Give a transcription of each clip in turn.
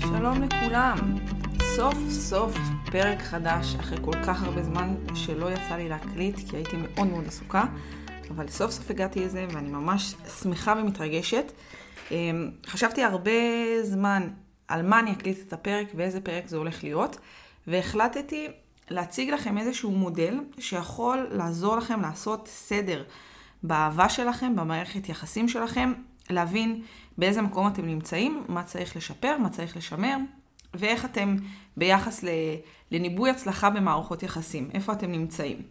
שלום לכולם, סוף סוף פרק חדש אחרי כל כך הרבה זמן שלא יצא לי להקליט כי הייתי מאוד מאוד עסוקה, אבל סוף סוף הגעתי לזה ואני ממש שמחה ומתרגשת. אמ, חשבתי הרבה זמן על מה אני אקליט את הפרק ואיזה פרק זה הולך להיות, והחלטתי להציג לכם איזשהו מודל שיכול לעזור לכם לעשות סדר באהבה שלכם, במערכת יחסים שלכם, להבין באיזה מקום אתם נמצאים, מה צריך לשפר, מה צריך לשמר, ואיך אתם ביחס לניבוי הצלחה במערכות יחסים, איפה אתם נמצאים.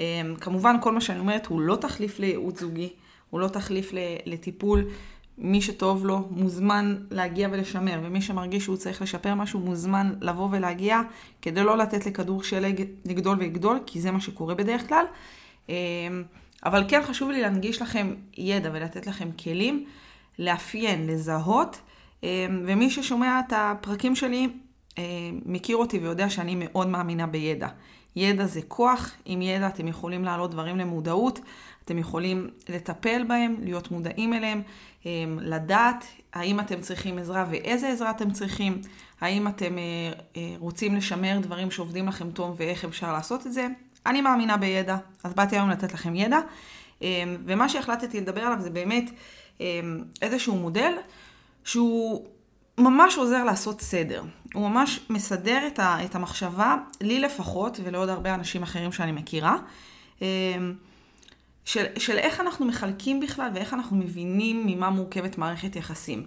אמ, כמובן, כל מה שאני אומרת הוא לא תחליף לייעוץ זוגי, הוא לא תחליף לטיפול. מי שטוב לו מוזמן להגיע ולשמר, ומי שמרגיש שהוא צריך לשפר משהו מוזמן לבוא ולהגיע, כדי לא לתת לכדור שלג לגדול ולגדול, כי זה מה שקורה בדרך כלל. אבל כן חשוב לי להנגיש לכם ידע ולתת לכם כלים, לאפיין, לזהות, אמ, ומי ששומע את הפרקים שלי אמ, מכיר אותי ויודע שאני מאוד מאמינה בידע. ידע זה כוח, עם ידע אתם יכולים להעלות דברים למודעות, אתם יכולים לטפל בהם, להיות מודעים אליהם, אמ, לדעת האם אתם צריכים עזרה ואיזה עזרה אתם צריכים, האם אתם אה, אה, רוצים לשמר דברים שעובדים לכם טוב ואיך אפשר לעשות את זה. אני מאמינה בידע, אז באתי היום לתת לכם ידע, אמ, ומה שהחלטתי לדבר עליו זה באמת אמ, איזשהו מודל שהוא ממש עוזר לעשות סדר. הוא ממש מסדר את המחשבה, לי לפחות, ולעוד הרבה אנשים אחרים שאני מכירה. של, של איך אנחנו מחלקים בכלל ואיך אנחנו מבינים ממה מורכבת מערכת יחסים.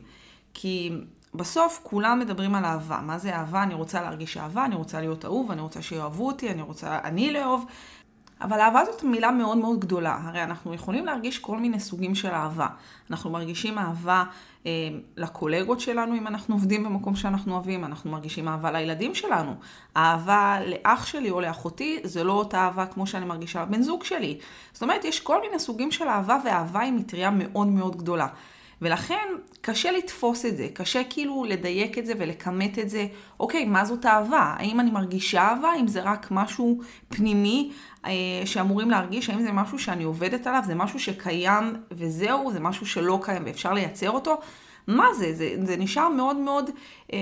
כי בסוף כולם מדברים על אהבה. מה זה אהבה? אני רוצה להרגיש אהבה, אני רוצה להיות אהוב, אני רוצה שיאהבו אותי, אני רוצה אני לאהוב. אבל אהבה זאת מילה מאוד מאוד גדולה. הרי אנחנו יכולים להרגיש כל מיני סוגים של אהבה. אנחנו מרגישים אהבה אה, לקולגות שלנו אם אנחנו עובדים במקום שאנחנו אוהבים, אנחנו מרגישים אהבה לילדים שלנו. אהבה לאח שלי או לאחותי זה לא אותה אהבה כמו שאני מרגישה לבן זוג שלי. זאת אומרת, יש כל מיני סוגים של אהבה, ואהבה היא מטריה מאוד מאוד גדולה. ולכן קשה לתפוס את זה, קשה כאילו לדייק את זה ולכמת את זה. אוקיי, מה זאת אהבה? האם אני מרגישה אהבה? האם זה רק משהו פנימי אה, שאמורים להרגיש? האם זה משהו שאני עובדת עליו? זה משהו שקיים וזהו? זה משהו שלא קיים ואפשר לייצר אותו? מה זה? זה, זה נשאר מאוד מאוד אה,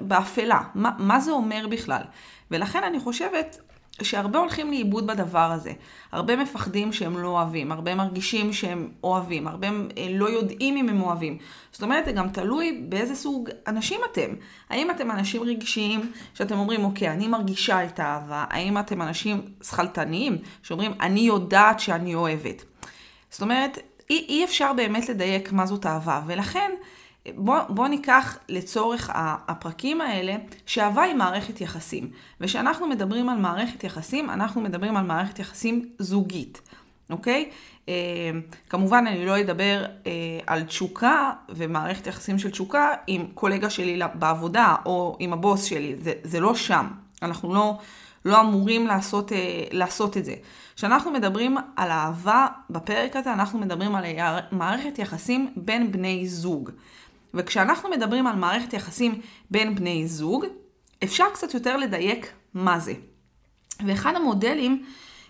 באפלה. מה, מה זה אומר בכלל? ולכן אני חושבת שהרבה הולכים לאיבוד בדבר הזה. הרבה מפחדים שהם לא אוהבים, הרבה מרגישים שהם אוהבים, הרבה אה, לא יודעים אם הם אוהבים. זאת אומרת, זה גם תלוי באיזה סוג אנשים אתם. האם אתם אנשים רגשיים, שאתם אומרים, אוקיי, אני מרגישה את האהבה? האם אתם אנשים שכלתניים, שאומרים, אני יודעת שאני אוהבת? זאת אומרת, אי, אי אפשר באמת לדייק מה זאת אהבה, ולכן... בוא, בוא ניקח לצורך הפרקים האלה, שאהבה היא מערכת יחסים. וכשאנחנו מדברים על מערכת יחסים, אנחנו מדברים על מערכת יחסים זוגית, אוקיי? אה, כמובן אני לא אדבר אה, על תשוקה ומערכת יחסים של תשוקה עם קולגה שלי בעבודה או עם הבוס שלי, זה, זה לא שם. אנחנו לא, לא אמורים לעשות, אה, לעשות את זה. כשאנחנו מדברים על אהבה בפרק הזה, אנחנו מדברים על מערכת יחסים בין בני זוג. וכשאנחנו מדברים על מערכת יחסים בין בני זוג, אפשר קצת יותר לדייק מה זה. ואחד המודלים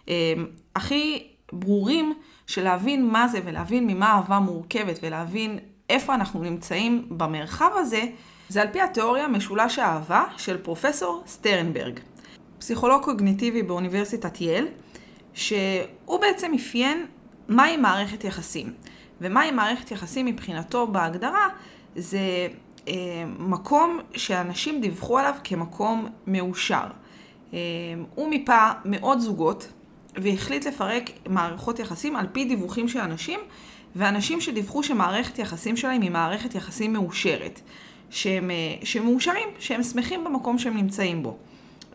אה, הכי ברורים של להבין מה זה ולהבין ממה אהבה מורכבת ולהבין איפה אנחנו נמצאים במרחב הזה, זה על פי התיאוריה משולש האהבה של פרופסור סטרנברג, פסיכולוג קוגניטיבי באוניברסיטת יל, שהוא בעצם אפיין מהי מערכת יחסים. ומהי מערכת יחסים מבחינתו בהגדרה זה אה, מקום שאנשים דיווחו עליו כמקום מאושר. אה, הוא מיפה מאות זוגות והחליט לפרק מערכות יחסים על פי דיווחים של אנשים, ואנשים שדיווחו שמערכת יחסים שלהם היא מערכת יחסים מאושרת. שהם, אה, שהם מאושרים, שהם שמחים במקום שהם נמצאים בו.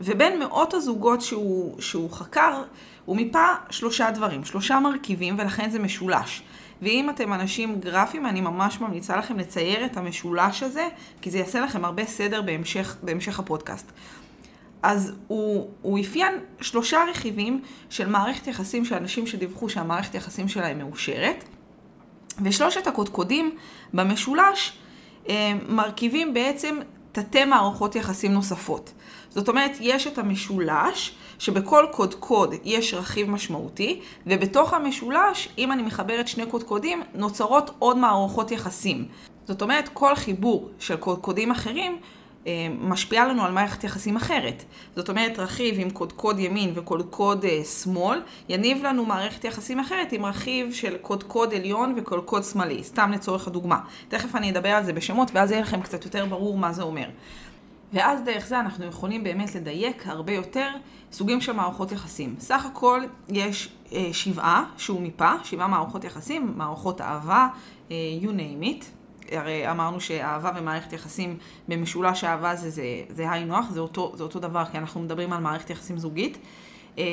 ובין מאות הזוגות שהוא, שהוא חקר, הוא מיפה שלושה דברים, שלושה מרכיבים, ולכן זה משולש. ואם אתם אנשים גרפיים, אני ממש ממליצה לכם לצייר את המשולש הזה, כי זה יעשה לכם הרבה סדר בהמשך, בהמשך הפודקאסט. אז הוא, הוא אפיין שלושה רכיבים של מערכת יחסים של אנשים שדיווחו שהמערכת יחסים שלהם מאושרת, ושלושת הקודקודים במשולש אה, מרכיבים בעצם תתי מערכות יחסים נוספות. זאת אומרת, יש את המשולש, שבכל קודקוד יש רכיב משמעותי, ובתוך המשולש, אם אני מחברת שני קודקודים, נוצרות עוד מערכות יחסים. זאת אומרת, כל חיבור של קודקודים אחרים משפיעה לנו על מערכת יחסים אחרת. זאת אומרת, רכיב עם קודקוד ימין וקודקוד אה, שמאל, יניב לנו מערכת יחסים אחרת עם רכיב של קודקוד עליון וקודקוד שמאלי, סתם לצורך הדוגמה. תכף אני אדבר על זה בשמות, ואז יהיה לכם קצת יותר ברור מה זה אומר. ואז דרך זה אנחנו יכולים באמת לדייק הרבה יותר סוגים של מערכות יחסים. סך הכל יש אה, שבעה, שהוא מפה, שבעה מערכות יחסים, מערכות אהבה, אה, you name it. הרי אמרנו שאהבה ומערכת יחסים במשולש אהבה זה, זה, זה היי נוח, זה אותו, זה אותו דבר, כי אנחנו מדברים על מערכת יחסים זוגית. אה,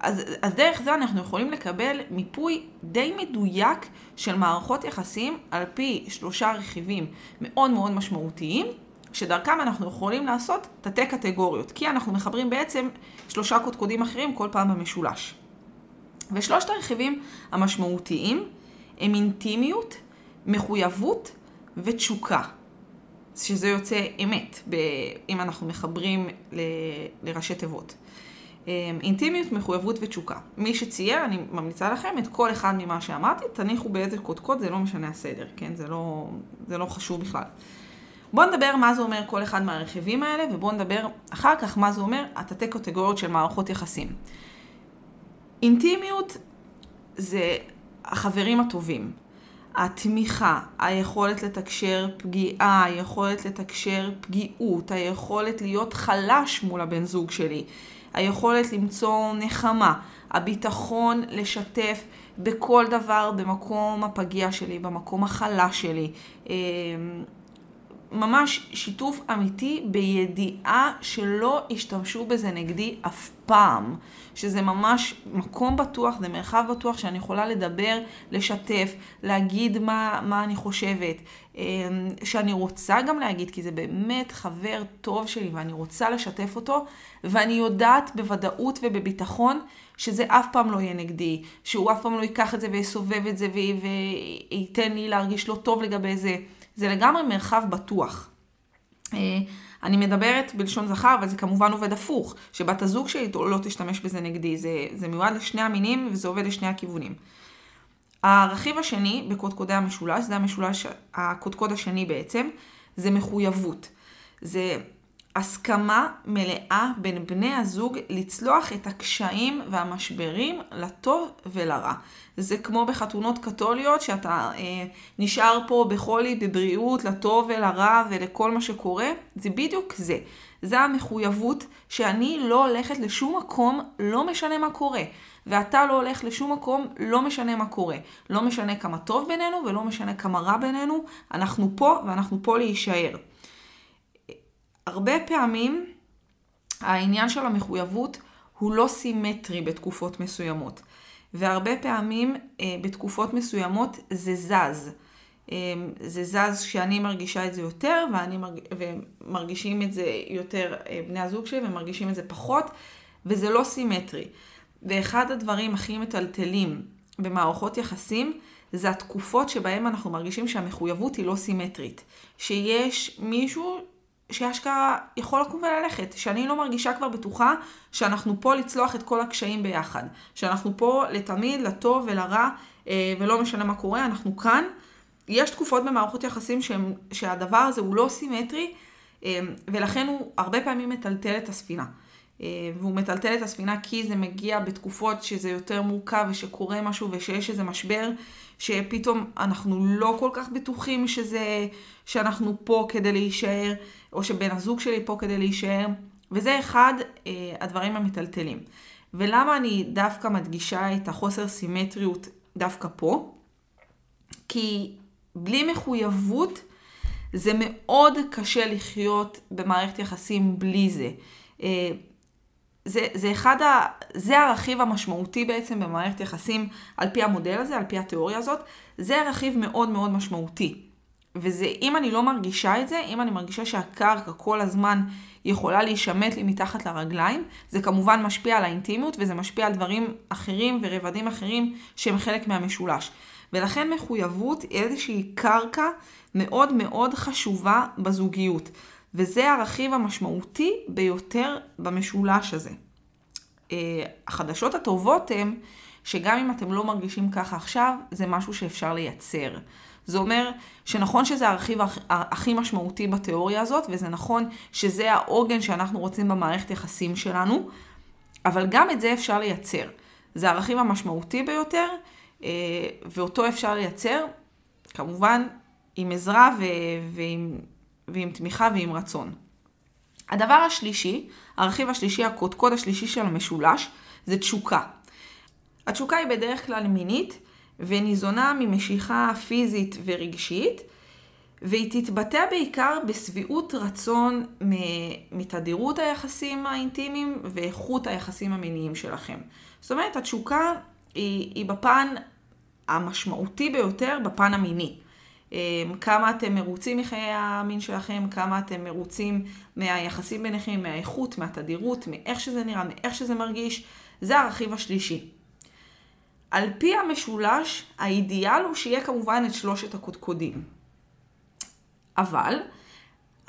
אז, אז דרך זה אנחנו יכולים לקבל מיפוי די מדויק של מערכות יחסים על פי שלושה רכיבים מאוד מאוד משמעותיים, שדרכם אנחנו יכולים לעשות תתי קטגוריות, כי אנחנו מחברים בעצם שלושה קודקודים אחרים כל פעם במשולש. ושלושת הרכיבים המשמעותיים הם אינטימיות, מחויבות ותשוקה, שזה יוצא אמת, אם אנחנו מחברים ל, לראשי תיבות. אמ, אינטימיות, מחויבות ותשוקה. מי שצייר, אני ממליצה לכם את כל אחד ממה שאמרתי, תניחו באיזה קודקוד, זה לא משנה הסדר, כן? זה לא, זה לא חשוב בכלל. בואו נדבר מה זה אומר כל אחד מהרכיבים האלה, ובואו נדבר אחר כך מה זה אומר התתי קטגוריות של מערכות יחסים. אינטימיות זה החברים הטובים. התמיכה, היכולת לתקשר פגיעה, היכולת לתקשר פגיעות, היכולת להיות חלש מול הבן זוג שלי, היכולת למצוא נחמה, הביטחון לשתף בכל דבר במקום הפגיע שלי, במקום החלש שלי. ממש שיתוף אמיתי בידיעה שלא ישתמשו בזה נגדי אף פעם. שזה ממש מקום בטוח, זה מרחב בטוח שאני יכולה לדבר, לשתף, להגיד מה, מה אני חושבת, אמ, שאני רוצה גם להגיד, כי זה באמת חבר טוב שלי ואני רוצה לשתף אותו, ואני יודעת בוודאות ובביטחון שזה אף פעם לא יהיה נגדי, שהוא אף פעם לא ייקח את זה ויסובב את זה וייתן לי להרגיש לא טוב לגבי זה. זה לגמרי מרחב בטוח. אה, אני מדברת בלשון זכר, אבל זה כמובן עובד הפוך, שבת הזוג שלי לא תשתמש בזה נגדי. זה, זה מיועד לשני המינים וזה עובד לשני הכיוונים. הרכיב השני בקודקודי המשולש, זה המשולש, הקודקוד השני בעצם, זה מחויבות. זה הסכמה מלאה בין בני הזוג לצלוח את הקשיים והמשברים לטוב ולרע. זה כמו בחתונות קתוליות, שאתה אה, נשאר פה בחולי, בבריאות, לטוב ולרע ולכל מה שקורה, זה בדיוק זה. זה המחויבות שאני לא הולכת לשום מקום, לא משנה מה קורה. ואתה לא הולך לשום מקום, לא משנה מה קורה. לא משנה כמה טוב בינינו ולא משנה כמה רע בינינו, אנחנו פה ואנחנו פה להישאר. הרבה פעמים העניין של המחויבות הוא לא סימטרי בתקופות מסוימות. והרבה פעמים אה, בתקופות מסוימות זה זז. אה, זה זז כשאני מרגישה את זה יותר, ואני מרג... ומרגישים את זה יותר אה, בני הזוג שלי, ומרגישים את זה פחות, וזה לא סימטרי. ואחד הדברים הכי מטלטלים במערכות יחסים, זה התקופות שבהם אנחנו מרגישים שהמחויבות היא לא סימטרית. שיש מישהו שאשכרה יכול לקום וללכת, שאני לא מרגישה כבר בטוחה שאנחנו פה לצלוח את כל הקשיים ביחד, שאנחנו פה לתמיד, לטוב ולרע, אה, ולא משנה מה קורה, אנחנו כאן. יש תקופות במערכות יחסים שהם, שהדבר הזה הוא לא סימטרי, אה, ולכן הוא הרבה פעמים מטלטל את הספינה. אה, והוא מטלטל את הספינה כי זה מגיע בתקופות שזה יותר מורכב ושקורה משהו ושיש איזה משבר שפתאום אנחנו לא כל כך בטוחים שזה, שאנחנו פה כדי להישאר, או שבן הזוג שלי פה כדי להישאר, וזה אחד אה, הדברים המטלטלים. ולמה אני דווקא מדגישה את החוסר סימטריות דווקא פה? כי בלי מחויבות זה מאוד קשה לחיות במערכת יחסים בלי זה. זה, זה אחד ה... זה הרכיב המשמעותי בעצם במערכת יחסים על פי המודל הזה, על פי התיאוריה הזאת. זה רכיב מאוד מאוד משמעותי. וזה, אם אני לא מרגישה את זה, אם אני מרגישה שהקרקע כל הזמן יכולה להישמט לי מתחת לרגליים, זה כמובן משפיע על האינטימיות וזה משפיע על דברים אחרים ורבדים אחרים שהם חלק מהמשולש. ולכן מחויבות היא איזושהי קרקע מאוד מאוד חשובה בזוגיות. וזה הרכיב המשמעותי ביותר במשולש הזה. אה, החדשות הטובות הן שגם אם אתם לא מרגישים ככה עכשיו, זה משהו שאפשר לייצר. זה אומר שנכון שזה הרכיב הכי משמעותי בתיאוריה הזאת, וזה נכון שזה העוגן שאנחנו רוצים במערכת יחסים שלנו, אבל גם את זה אפשר לייצר. זה הרכיב המשמעותי ביותר, אה, ואותו אפשר לייצר, כמובן, עם עזרה ו- ועם, ועם תמיכה ועם רצון. הדבר השלישי, הרכיב השלישי, הקודקוד השלישי של המשולש, זה תשוקה. התשוקה היא בדרך כלל מינית, וניזונה ממשיכה פיזית ורגשית, והיא תתבטא בעיקר בשביעות רצון מתדירות היחסים האינטימיים ואיכות היחסים המיניים שלכם. זאת אומרת, התשוקה היא, היא בפן המשמעותי ביותר, בפן המיני. אמ, כמה אתם מרוצים מחיי המין שלכם, כמה אתם מרוצים מהיחסים ביניכם, מהאיכות, מהתדירות, מאיך שזה נראה, מאיך שזה מרגיש, זה הרכיב השלישי. על פי המשולש, האידיאל הוא שיהיה כמובן את שלושת הקודקודים. אבל,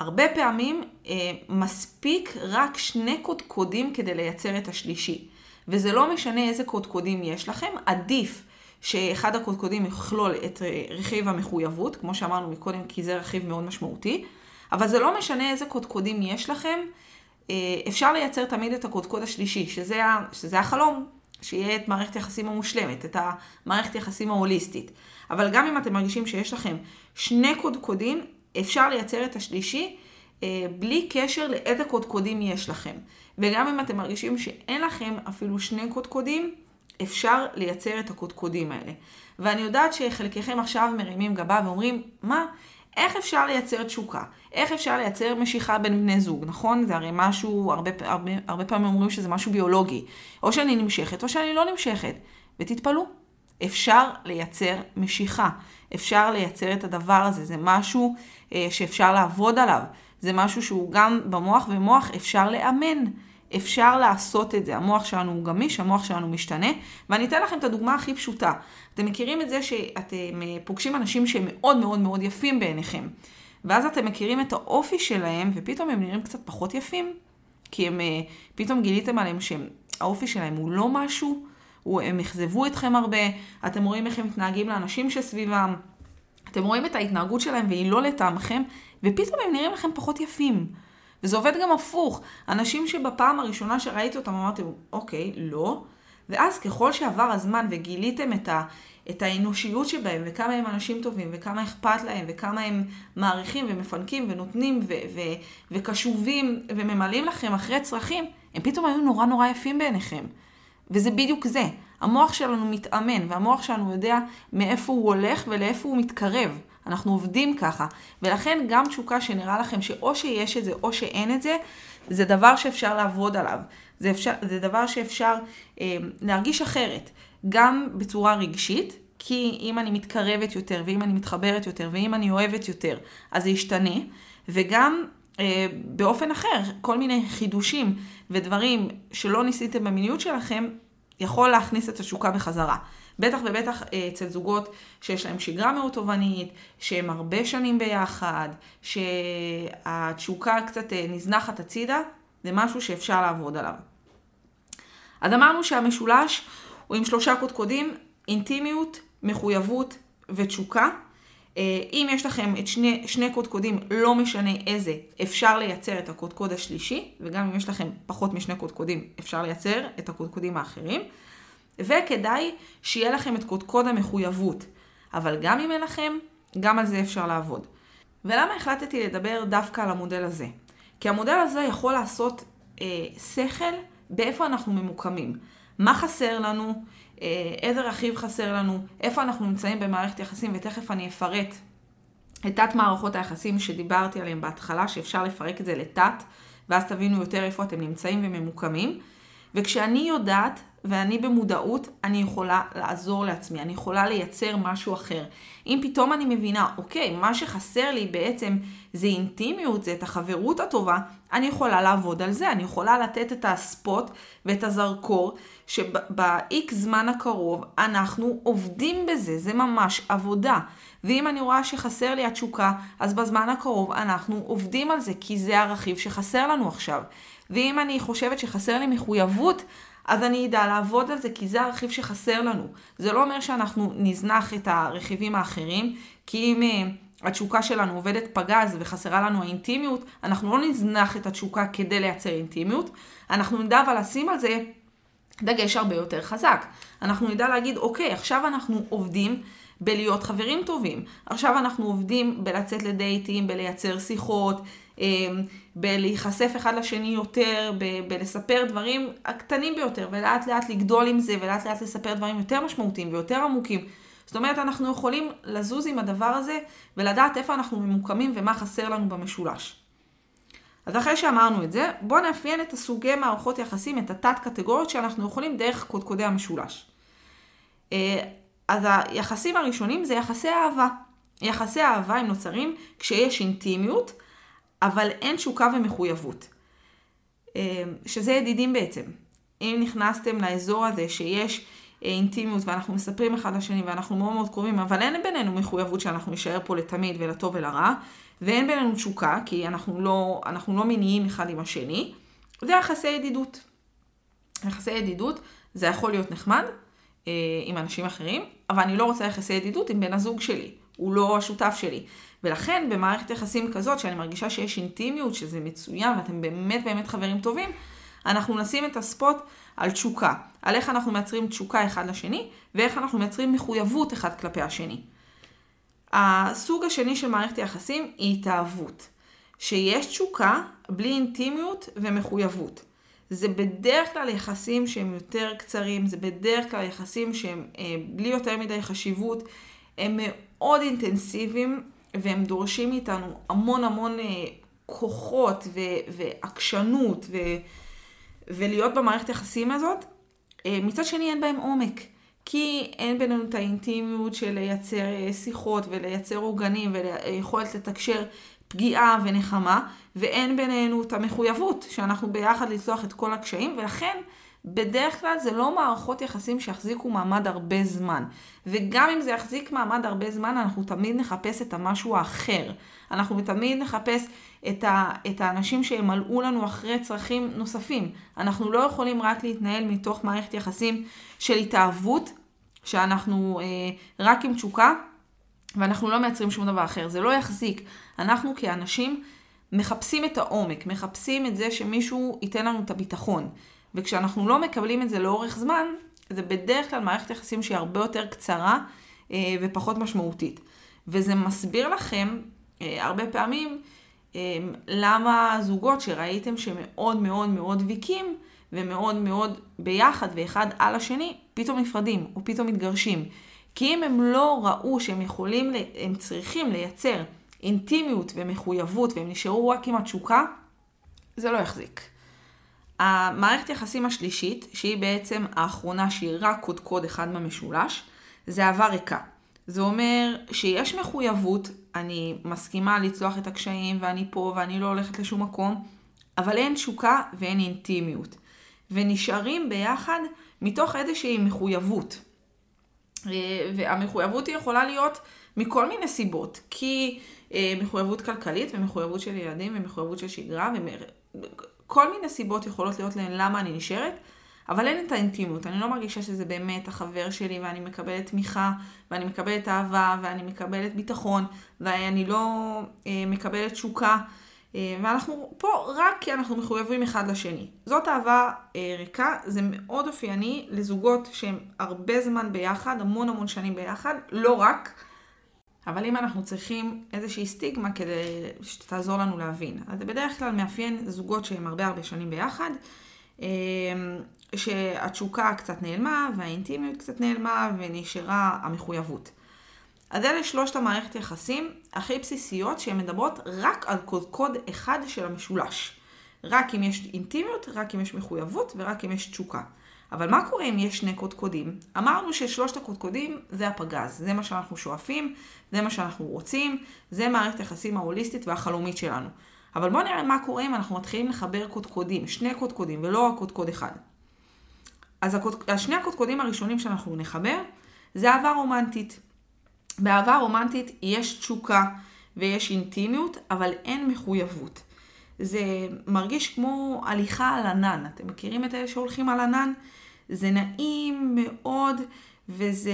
הרבה פעמים אה, מספיק רק שני קודקודים כדי לייצר את השלישי. וזה לא משנה איזה קודקודים יש לכם, עדיף שאחד הקודקודים יכלול את אה, רכיב המחויבות, כמו שאמרנו מקודם, כי זה רכיב מאוד משמעותי, אבל זה לא משנה איזה קודקודים יש לכם, אה, אפשר לייצר תמיד את הקודקוד השלישי, שזה, שזה החלום, שיהיה את מערכת היחסים המושלמת, את המערכת היחסים ההוליסטית. אבל גם אם אתם מרגישים שיש לכם שני קודקודים, אפשר לייצר את השלישי אה, בלי קשר לאיזה קודקודים יש לכם. וגם אם אתם מרגישים שאין לכם אפילו שני קודקודים, אפשר לייצר את הקודקודים האלה. ואני יודעת שחלקכם עכשיו מרימים גבה ואומרים, מה, איך אפשר לייצר תשוקה? איך אפשר לייצר משיכה בין בני זוג, נכון? זה הרי משהו, הרבה, הרבה, הרבה פעמים אומרים שזה משהו ביולוגי. או שאני נמשכת או שאני לא נמשכת. ותתפלאו, אפשר לייצר משיכה. אפשר לייצר את הדבר הזה. זה משהו אה, שאפשר לעבוד עליו. זה משהו שהוא גם במוח, ומוח אפשר לאמן. אפשר לעשות את זה. המוח שלנו הוא גמיש, המוח שלנו משתנה. ואני אתן לכם את הדוגמה הכי פשוטה. אתם מכירים את זה שאתם אה, פוגשים אנשים שהם מאוד מאוד מאוד יפים בעיניכם. ואז אתם מכירים את האופי שלהם, ופתאום הם נראים קצת פחות יפים. כי הם, אה, פתאום גיליתם עליהם שהאופי שלהם הוא לא משהו, הם אכזבו אתכם הרבה, אתם רואים איך הם מתנהגים לאנשים שסביבם, אתם רואים את ההתנהגות שלהם והיא לא לטעמכם, ופתאום הם נראים לכם פחות יפים. וזה עובד גם הפוך. אנשים שבפעם הראשונה שראיתי אותם אמרתם, אוקיי, לא. ואז ככל שעבר הזמן וגיליתם את, ה, את האנושיות שבהם, וכמה הם אנשים טובים, וכמה אכפת להם, וכמה הם מעריכים ומפנקים ונותנים ו, ו, וקשובים וממלאים לכם אחרי צרכים, הם פתאום היו נורא נורא יפים בעיניכם. וזה בדיוק זה. המוח שלנו מתאמן, והמוח שלנו יודע מאיפה הוא הולך ולאיפה הוא מתקרב. אנחנו עובדים ככה. ולכן גם תשוקה שנראה לכם שאו שיש את זה או שאין את זה, זה דבר שאפשר לעבוד עליו. זה, אפשר, זה דבר שאפשר אה, להרגיש אחרת, גם בצורה רגשית, כי אם אני מתקרבת יותר, ואם אני מתחברת יותר, ואם אני אוהבת יותר, אז זה ישתנה, וגם אה, באופן אחר, כל מיני חידושים ודברים שלא ניסיתם במיניות שלכם, יכול להכניס את התשוקה בחזרה. בטח ובטח אה, אצל זוגות שיש להם שגרה מאוד תובענית, שהם הרבה שנים ביחד, שהתשוקה קצת אה, נזנחת הצידה, זה משהו שאפשר לעבוד עליו. אז אמרנו שהמשולש הוא עם שלושה קודקודים, אינטימיות, מחויבות ותשוקה. אה, אם יש לכם את שני, שני קודקודים, לא משנה איזה, אפשר לייצר את הקודקוד השלישי, וגם אם יש לכם פחות משני קודקודים, אפשר לייצר את הקודקודים האחרים. וכדאי שיהיה לכם את קודקוד המחויבות. אבל גם אם אין לכם, גם על זה אפשר לעבוד. ולמה החלטתי לדבר דווקא על המודל הזה? כי המודל הזה יכול לעשות אה, שכל באיפה אנחנו ממוקמים. מה חסר לנו, אה, איזה רכיב חסר לנו, איפה אנחנו נמצאים במערכת יחסים, ותכף אני אפרט את תת מערכות היחסים שדיברתי עליהן בהתחלה, שאפשר לפרק את זה לתת, ואז תבינו יותר איפה אתם נמצאים וממוקמים. וכשאני יודעת ואני במודעות, אני יכולה לעזור לעצמי, אני יכולה לייצר משהו אחר. אם פתאום אני מבינה, אוקיי, מה שחסר לי בעצם זה אינטימיות, זה את החברות הטובה, אני יכולה לעבוד על זה, אני יכולה לתת את הספוט ואת הזרקור, שב-X זמן הקרוב אנחנו עובדים בזה, זה ממש עבודה. ואם אני רואה שחסר לי התשוקה, אז בזמן הקרוב אנחנו עובדים על זה, כי זה הרכיב שחסר לנו עכשיו. ואם אני חושבת שחסר לי מחויבות, אז אני אדע לעבוד על זה, כי זה הרכיב שחסר לנו. זה לא אומר שאנחנו נזנח את הרכיבים האחרים, כי אם uh, התשוקה שלנו עובדת פגז וחסרה לנו האינטימיות, אנחנו לא נזנח את התשוקה כדי לייצר אינטימיות, אנחנו נדע אבל לשים על זה דגש הרבה יותר חזק. אנחנו נדע להגיד, אוקיי, עכשיו אנחנו עובדים בלהיות חברים טובים. עכשיו אנחנו עובדים בלצאת לדייטים, בלייצר שיחות, בלהיחשף אחד לשני יותר, ב- בלספר דברים הקטנים ביותר, ולאט לאט לגדול עם זה, ולאט לאט לספר דברים יותר משמעותיים ויותר עמוקים. זאת אומרת, אנחנו יכולים לזוז עם הדבר הזה, ולדעת איפה אנחנו ממוקמים ומה חסר לנו במשולש. אז אחרי שאמרנו את זה, בואו נאפיין את הסוגי מערכות יחסים, את התת קטגוריות שאנחנו יכולים דרך קודקודי המשולש. אה, אז היחסים הראשונים זה יחסי אהבה. יחסי אהבה הם נוצרים כשיש אינטימיות, אבל אין תשוקה ומחויבות. אה, שזה ידידים בעצם. אם נכנסתם לאזור הזה שיש אה, אינטימיות ואנחנו מספרים אחד לשני ואנחנו מאוד מאוד קרובים, אבל אין בינינו מחויבות שאנחנו נשאר פה לתמיד ולטוב ולרע, ואין בינינו תשוקה, כי אנחנו לא, אנחנו לא מיניים אחד עם השני, זה יחסי ידידות. יחסי ידידות זה יכול להיות נחמד אה, עם אנשים אחרים, אבל אני לא רוצה יחסי ידידות עם בן הזוג שלי, הוא לא השותף שלי. ולכן במערכת יחסים כזאת, שאני מרגישה שיש אינטימיות, שזה מצוין ואתם באמת באמת חברים טובים, אנחנו נשים את הספוט על תשוקה, על איך אנחנו מייצרים תשוקה אחד לשני, ואיך אנחנו מייצרים מחויבות אחד כלפי השני. הסוג השני של מערכת היחסים היא התאהבות, שיש תשוקה בלי אינטימיות ומחויבות. זה בדרך כלל יחסים שהם יותר קצרים, זה בדרך כלל יחסים שהם אה, בלי יותר מדי חשיבות, הם מאוד אינטנסיביים והם דורשים מאיתנו המון המון אה, כוחות ו- ועקשנות ו- ולהיות במערכת היחסים הזאת. אה, מצד שני אין בהם עומק. כי אין בינינו את האינטימיות של לייצר אה, שיחות ולייצר עוגנים ויכולת לתקשר פגיעה ונחמה, ואין בינינו את המחויבות שאנחנו ביחד לצלוח את כל הקשיים, ולכן בדרך כלל זה לא מערכות יחסים שיחזיקו מעמד הרבה זמן. וגם אם זה יחזיק מעמד הרבה זמן, אנחנו תמיד נחפש את המשהו האחר. אנחנו תמיד נחפש את, ה, את האנשים שימלאו לנו אחרי צרכים נוספים. אנחנו לא יכולים רק להתנהל מתוך מערכת יחסים של התאהבות, שאנחנו אה, רק עם תשוקה, ואנחנו לא מייצרים שום דבר אחר. זה לא יחזיק. אנחנו כאנשים מחפשים את העומק, מחפשים את זה שמישהו ייתן לנו את הביטחון. וכשאנחנו לא מקבלים את זה לאורך זמן, זה בדרך כלל מערכת יחסים שהיא הרבה יותר קצרה אה, ופחות משמעותית. וזה מסביר לכם אה, הרבה פעמים אה, למה זוגות שראיתם שמאוד מאוד מאוד דביקים ומאוד מאוד ביחד ואחד על השני, פתאום נפרדים או פתאום מתגרשים. כי אם הם לא ראו שהם יכולים, הם צריכים לייצר אינטימיות ומחויבות והם נשארו רק עם התשוקה, זה לא יחזיק. המערכת יחסים השלישית, שהיא בעצם האחרונה שהיא רק קודקוד אחד במשולש, זה אהבה ריקה. זה אומר שיש מחויבות, אני מסכימה לצלוח את הקשיים ואני פה ואני לא הולכת לשום מקום, אבל אין תשוקה ואין אינטימיות. ונשארים ביחד מתוך איזושהי מחויבות. אה, והמחויבות היא יכולה להיות מכל מיני סיבות, כי אה, מחויבות כלכלית ומחויבות של ילדים ומחויבות של שגרה כל מיני סיבות יכולות להיות להן למה אני נשארת, אבל אין את האינטימיות. אני לא מרגישה שזה באמת החבר שלי ואני מקבלת תמיכה ואני מקבלת אהבה ואני מקבלת ביטחון ואני לא אה, מקבלת תשוקה. אה, ואנחנו פה רק כי אנחנו מחויבים אחד לשני. זאת אהבה אה, ריקה, זה מאוד אופייני לזוגות שהם הרבה זמן ביחד, המון המון שנים ביחד, לא רק. אבל אם אנחנו צריכים איזושהי סטיגמה כדי שתעזור לנו להבין, אז זה בדרך כלל מאפיין זוגות שהם הרבה הרבה שנים ביחד, אמ, שהתשוקה קצת נעלמה והאינטימיות קצת נעלמה ונשארה המחויבות. אז אלה שלושת המערכת יחסים הכי בסיסיות שהן מדברות רק על קוד קוד אחד של המשולש. רק אם יש אינטימיות, רק אם יש מחויבות ורק אם יש תשוקה. אבל מה קורה אם יש שני קודקודים? אמרנו ששלושת הקודקודים זה הפגז, זה מה שאנחנו שואפים, זה מה שאנחנו רוצים, זה מערכת היחסים ההוליסטית והחלומית שלנו. אבל בואו נראה מה קורה אם אנחנו מתחילים לחבר קודקודים, שני קודקודים ולא רק קודקוד אחד. אז הקוד, שני הקודקודים הראשונים שאנחנו נחבר זה אהבה רומנטית. באהבה רומנטית יש תשוקה ויש אינטימיות, אבל אין מחויבות. זה מרגיש כמו הליכה על ענן. אתם מכירים את אלה שהולכים על ענן? זה נעים מאוד, וזה,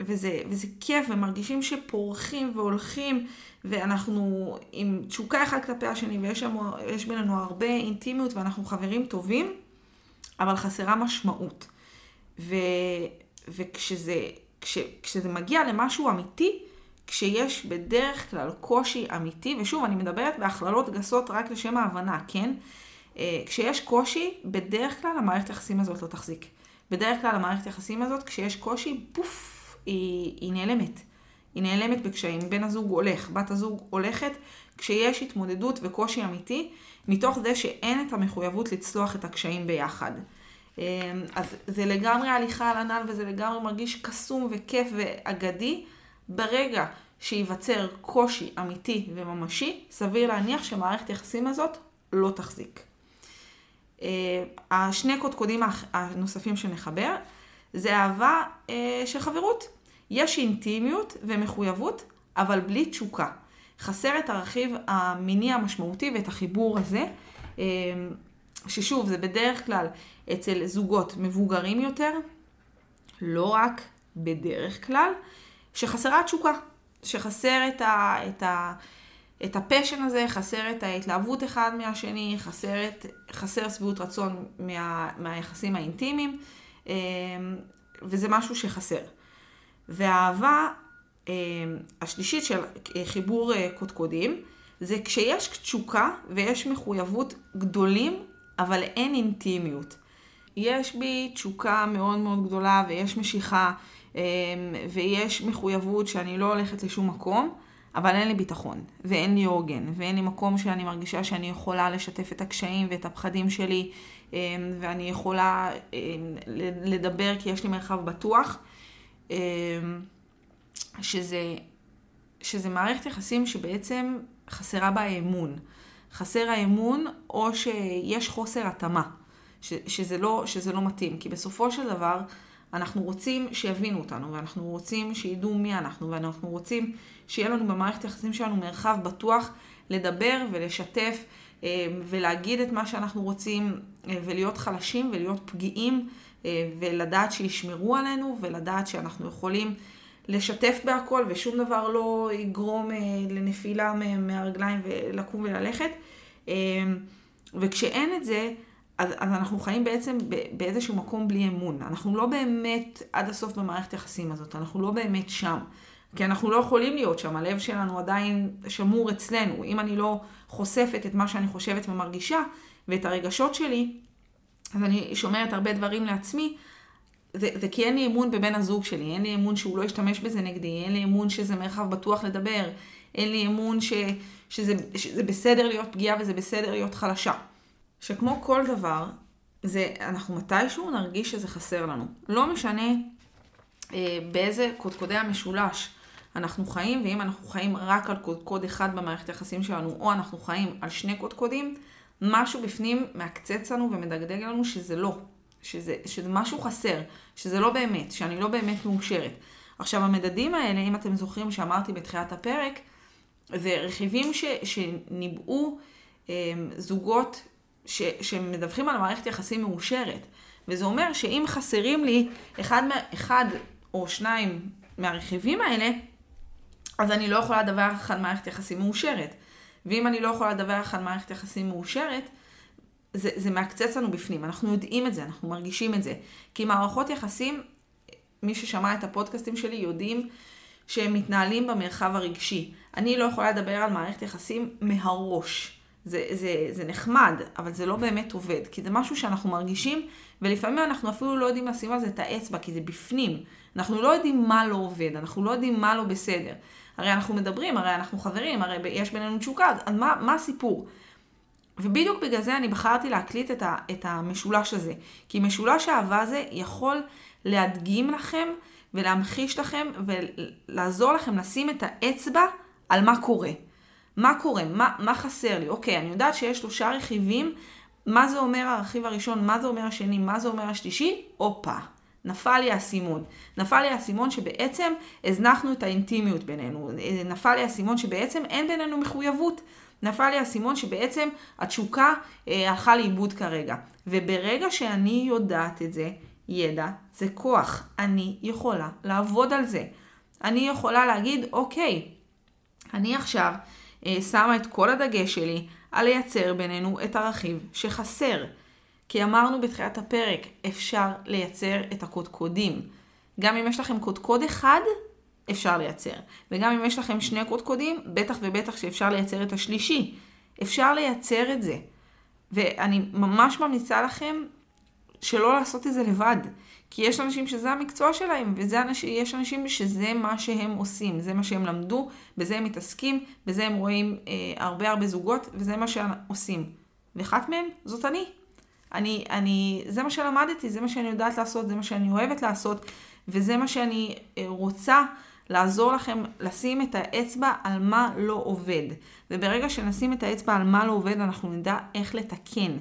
וזה, וזה כיף, ומרגישים שפורחים והולכים, ואנחנו עם תשוקה אחד כלפי השני, ויש בינינו הרבה אינטימיות, ואנחנו חברים טובים, אבל חסרה משמעות. ו, וכשזה כש, כשזה מגיע למשהו אמיתי, כשיש בדרך כלל קושי אמיתי, ושוב, אני מדברת בהכללות גסות רק לשם ההבנה, כן? אה, כשיש קושי, בדרך כלל המערכת היחסים הזאת לא תחזיק. בדרך כלל המערכת היחסים הזאת, כשיש קושי, פוף, היא, היא נעלמת. היא נעלמת בקשיים. בן הזוג הולך, בת הזוג הולכת, כשיש התמודדות וקושי אמיתי, מתוך זה שאין את המחויבות לצלוח את הקשיים ביחד. אה, אז זה לגמרי הליכה על ענן וזה לגמרי מרגיש קסום וכיף ואגדי. ברגע שייווצר קושי אמיתי וממשי, סביר להניח שמערכת היחסים הזאת לא תחזיק. אה, השני קודקודים הנוספים שנחבר זה אהבה אה, של חברות. יש אינטימיות ומחויבות, אבל בלי תשוקה. חסר את הרכיב המיני המשמעותי ואת החיבור הזה, אה, ששוב, זה בדרך כלל אצל זוגות מבוגרים יותר, לא רק בדרך כלל, שחסרה תשוקה, שחסר את, ה, את, ה, את הפשן הזה, חסר את ההתלהבות אחד מהשני, חסר, את, חסר שביעות רצון מה, מהיחסים האינטימיים, אמ, וזה משהו שחסר. והאהבה אמ, השלישית של חיבור אה, קודקודים, זה כשיש תשוקה ויש מחויבות גדולים, אבל אין אינטימיות. יש בי תשוקה מאוד מאוד גדולה ויש משיכה אמ, ויש מחויבות שאני לא הולכת לשום מקום, אבל אין לי ביטחון, ואין לי עוגן, ואין לי מקום שאני מרגישה שאני יכולה לשתף את הקשיים ואת הפחדים שלי, אמ, ואני יכולה אמ, לדבר כי יש לי מרחב בטוח, שזה, שזה מערכת יחסים שבעצם חסרה בה אמון. חסר האמון, או שיש חוסר התאמה, שזה לא, שזה לא מתאים. כי בסופו של דבר, אנחנו רוצים שיבינו אותנו, ואנחנו רוצים שידעו מי אנחנו, ואנחנו רוצים שיהיה לנו במערכת היחסים שלנו מרחב בטוח לדבר ולשתף אה, ולהגיד את מה שאנחנו רוצים, אה, ולהיות חלשים ולהיות פגיעים, אה, ולדעת שישמרו עלינו, ולדעת שאנחנו יכולים לשתף בהכל, ושום דבר לא יגרום לנפילה מהרגליים ולקום וללכת. וכשאין את זה, אז, אז אנחנו חיים בעצם באיזשהו מקום בלי אמון. אנחנו לא באמת עד הסוף במערכת היחסים הזאת, אנחנו לא באמת שם. כי אנחנו לא יכולים להיות שם, הלב שלנו עדיין שמור אצלנו. אם אני לא חושפת את מה שאני חושבת ומרגישה, ואת הרגשות שלי, אז אני שומרת הרבה דברים לעצמי, זה, זה כי אין לי אמון בבן הזוג שלי, אין לי אמון שהוא לא ישתמש בזה נגדי, אין לי אמון שזה מרחב בטוח לדבר, אין לי אמון ש, שזה, שזה בסדר להיות פגיעה וזה בסדר להיות חלשה. שכמו כל דבר, זה, אנחנו מתישהו נרגיש שזה חסר לנו. לא משנה אה, באיזה קודקודי המשולש אנחנו חיים, ואם אנחנו חיים רק על קודקוד אחד במערכת היחסים שלנו, או אנחנו חיים על שני קודקודים, משהו בפנים מעקצץ לנו ומדגדג לנו שזה לא, שזה, שזה משהו חסר, שזה לא באמת, שאני לא באמת מאושרת. עכשיו, המדדים האלה, אם אתם זוכרים שאמרתי בתחילת הפרק, זה רכיבים ש, שניבאו אה, זוגות ש, שמדווחים על מערכת יחסים מאושרת. וזה אומר שאם חסרים לי אחד, אחד או שניים מהרכיבים האלה, אז אני לא יכולה לדווח על מערכת יחסים מאושרת. ואם אני לא יכולה לדווח על מערכת יחסים מאושרת, זה, זה מעקצץ לנו בפנים. אנחנו יודעים את זה, אנחנו מרגישים את זה. כי מערכות יחסים, מי ששמע את הפודקאסטים שלי יודעים שהם מתנהלים במרחב הרגשי. אני לא יכולה לדבר על מערכת יחסים מהראש. זה, זה, זה נחמד, אבל זה לא באמת עובד, כי זה משהו שאנחנו מרגישים, ולפעמים אנחנו אפילו לא יודעים לשים על זה את האצבע, כי זה בפנים. אנחנו לא יודעים מה לא עובד, אנחנו לא יודעים מה לא בסדר. הרי אנחנו מדברים, הרי אנחנו חברים, הרי יש בינינו תשוקה, אז מה, מה הסיפור? ובדיוק בגלל זה אני בחרתי להקליט את, ה, את המשולש הזה. כי משולש האהבה הזה יכול להדגים לכם ולהמחיש לכם ולעזור לכם לשים את האצבע על מה קורה. מה קורה? מה, מה חסר לי? אוקיי, אני יודעת שיש שלושה רכיבים. מה זה אומר הרכיב הראשון? מה זה אומר השני? מה זה אומר השלישי? הופה. נפל לי האסימון. נפל לי האסימון שבעצם הזנחנו את האינטימיות בינינו. נפל לי האסימון שבעצם אין בינינו מחויבות. נפל לי האסימון שבעצם התשוקה אה, הלכה לאיבוד כרגע. וברגע שאני יודעת את זה, ידע זה כוח. אני יכולה לעבוד על זה. אני יכולה להגיד, אוקיי, אני עכשיו אה, שמה את כל הדגש שלי על לייצר בינינו את הרכיב שחסר. כי אמרנו בתחילת הפרק, אפשר לייצר את הקודקודים. גם אם יש לכם קודקוד אחד, אפשר לייצר. וגם אם יש לכם שני קודקודים, בטח ובטח שאפשר לייצר את השלישי. אפשר לייצר את זה. ואני ממש ממליצה לכם שלא לעשות את זה לבד. כי יש אנשים שזה המקצוע שלהם, ויש אנשים שזה מה שהם עושים, זה מה שהם למדו, בזה הם מתעסקים, בזה הם רואים אה, הרבה הרבה זוגות, וזה מה שהם עושים. ואחת מהם זאת אני. אני, אני, זה מה שלמדתי, זה מה שאני יודעת לעשות, זה מה שאני אוהבת לעשות, וזה מה שאני אה, רוצה לעזור לכם לשים את האצבע על מה לא עובד. וברגע שנשים את האצבע על מה לא עובד, אנחנו נדע איך לתקן.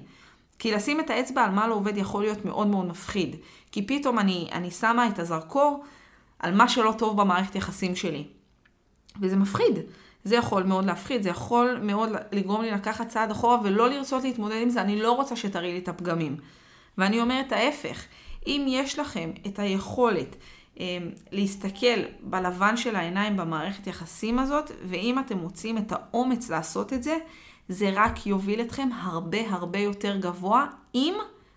כי לשים את האצבע על מה לא עובד יכול להיות מאוד מאוד מפחיד. כי פתאום אני, אני שמה את הזרקור על מה שלא טוב במערכת יחסים שלי. וזה מפחיד. זה יכול מאוד להפחיד, זה יכול מאוד לגרום לי לקחת צעד אחורה ולא לרצות להתמודד עם זה, אני לא רוצה שתראי לי את הפגמים. ואני אומרת ההפך, אם יש לכם את היכולת אה, להסתכל בלבן של העיניים במערכת יחסים הזאת, ואם אתם מוצאים את האומץ לעשות את זה, זה רק יוביל אתכם הרבה הרבה יותר גבוה, אם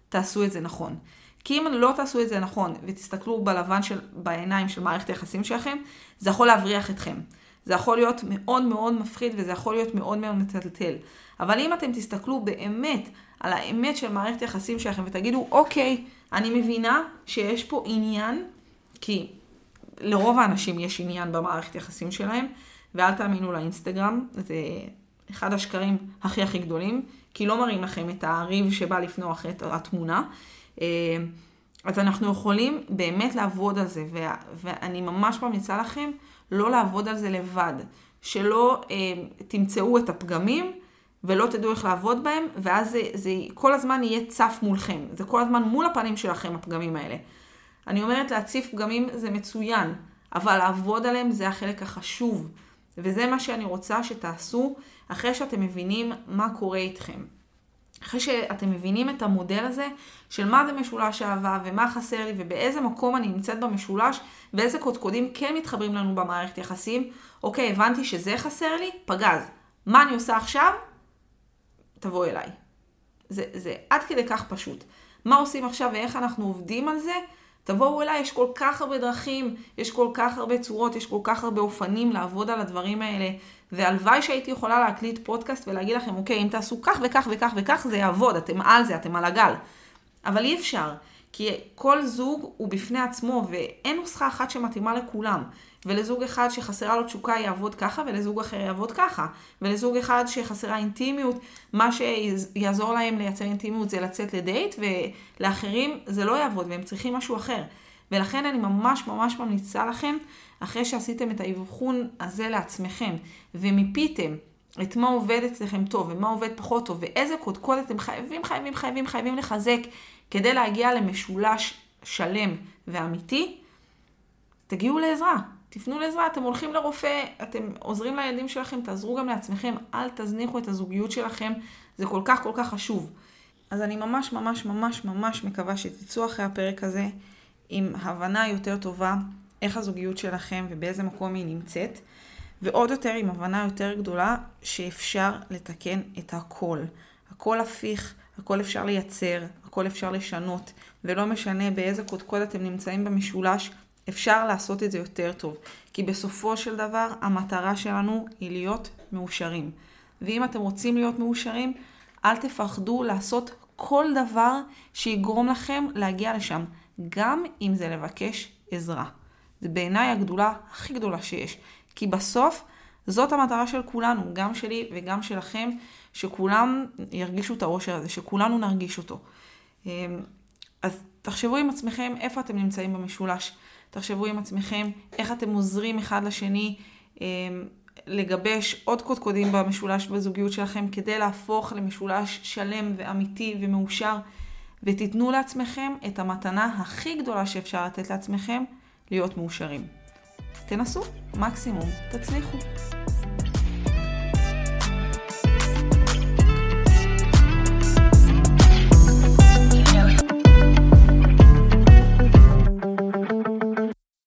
תעשו את זה נכון. כי אם לא תעשו את זה נכון ותסתכלו בלבן של, בעיניים של מערכת היחסים שלכם, זה יכול להבריח אתכם. זה יכול להיות מאוד מאוד מפחיד וזה יכול להיות מאוד מאוד מטלטל. אבל אם אתם תסתכלו באמת על האמת של מערכת היחסים שלכם ותגידו, אוקיי, אני מבינה שיש פה עניין, כי לרוב האנשים יש עניין במערכת יחסים שלהם, ואל תאמינו לאינסטגרם, זה אחד השקרים הכי הכי גדולים, כי לא מראים לכם את הריב שבא לפנוח את התמונה. אה, אז אנחנו יכולים באמת לעבוד על זה, ואני ממש ממליצה לכם לא לעבוד על זה לבד. שלא אה, תמצאו את הפגמים ולא תדעו איך לעבוד בהם, ואז זה, זה כל הזמן יהיה צף מולכם. זה כל הזמן מול הפנים שלכם, הפגמים האלה. אני אומרת להציף פגמים זה מצוין, אבל לעבוד עליהם זה החלק החשוב. וזה מה שאני רוצה שתעשו אחרי שאתם מבינים מה קורה איתכם. אחרי שאתם מבינים את המודל הזה של מה זה משולש אהבה ומה חסר לי ובאיזה מקום אני נמצאת במשולש ואיזה קודקודים כן מתחברים לנו במערכת יחסים, אוקיי, הבנתי שזה חסר לי, פגז. מה אני עושה עכשיו? תבוא אליי. זה, זה עד כדי כך פשוט. מה עושים עכשיו ואיך אנחנו עובדים על זה? תבואו אליי, יש כל כך הרבה דרכים, יש כל כך הרבה צורות, יש כל כך הרבה אופנים לעבוד על הדברים האלה. והלוואי שהייתי יכולה להקליט פודקאסט ולהגיד לכם, אוקיי, אם תעשו כך וכך וכך וכך, זה יעבוד, אתם על זה, אתם על הגל. אבל אי אפשר, כי כל זוג הוא בפני עצמו, ואין נוסחה אחת שמתאימה לכולם. ולזוג אחד שחסרה לו תשוקה יעבוד ככה, ולזוג אחר יעבוד ככה. ולזוג אחד שחסרה אינטימיות, מה שיעזור להם לייצר אינטימיות זה לצאת לדייט, ולאחרים זה לא יעבוד, והם צריכים משהו אחר. ולכן אני ממש ממש ממליצה לכם, אחרי שעשיתם את האבחון הזה לעצמכם, ומיפיתם את מה עובד אצלכם טוב ומה עובד פחות טוב, ואיזה קודקוד אתם חייבים, חייבים, חייבים, חייבים לחזק כדי להגיע למשולש שלם ואמיתי, תגיעו לעזרה. תפנו לעזרה, אתם הולכים לרופא, אתם עוזרים לילדים שלכם, תעזרו גם לעצמכם, אל תזניחו את הזוגיות שלכם, זה כל כך כל כך חשוב. אז אני ממש ממש ממש ממש מקווה שתצאו אחרי הפרק הזה עם הבנה יותר טובה איך הזוגיות שלכם ובאיזה מקום היא נמצאת, ועוד יותר עם הבנה יותר גדולה שאפשר לתקן את הכל. הכל הפיך, הכל אפשר לייצר, הכל אפשר לשנות, ולא משנה באיזה קודקוד אתם נמצאים במשולש, אפשר לעשות את זה יותר טוב. כי בסופו של דבר המטרה שלנו היא להיות מאושרים. ואם אתם רוצים להיות מאושרים, אל תפחדו לעשות כל דבר שיגרום לכם להגיע לשם, גם אם זה לבקש עזרה. זה בעיניי הגדולה הכי גדולה שיש. כי בסוף זאת המטרה של כולנו, גם שלי וגם שלכם, שכולם ירגישו את האושר הזה, שכולנו נרגיש אותו. אמ, אז תחשבו עם עצמכם איפה אתם נמצאים במשולש. תחשבו עם עצמכם איך אתם עוזרים אחד לשני אמ, לגבש עוד קודקודים במשולש בזוגיות שלכם כדי להפוך למשולש שלם ואמיתי ומאושר, ותיתנו לעצמכם את המתנה הכי גדולה שאפשר לתת לעצמכם, להיות מאושרים. תנסו, מקסימום, תצליחו.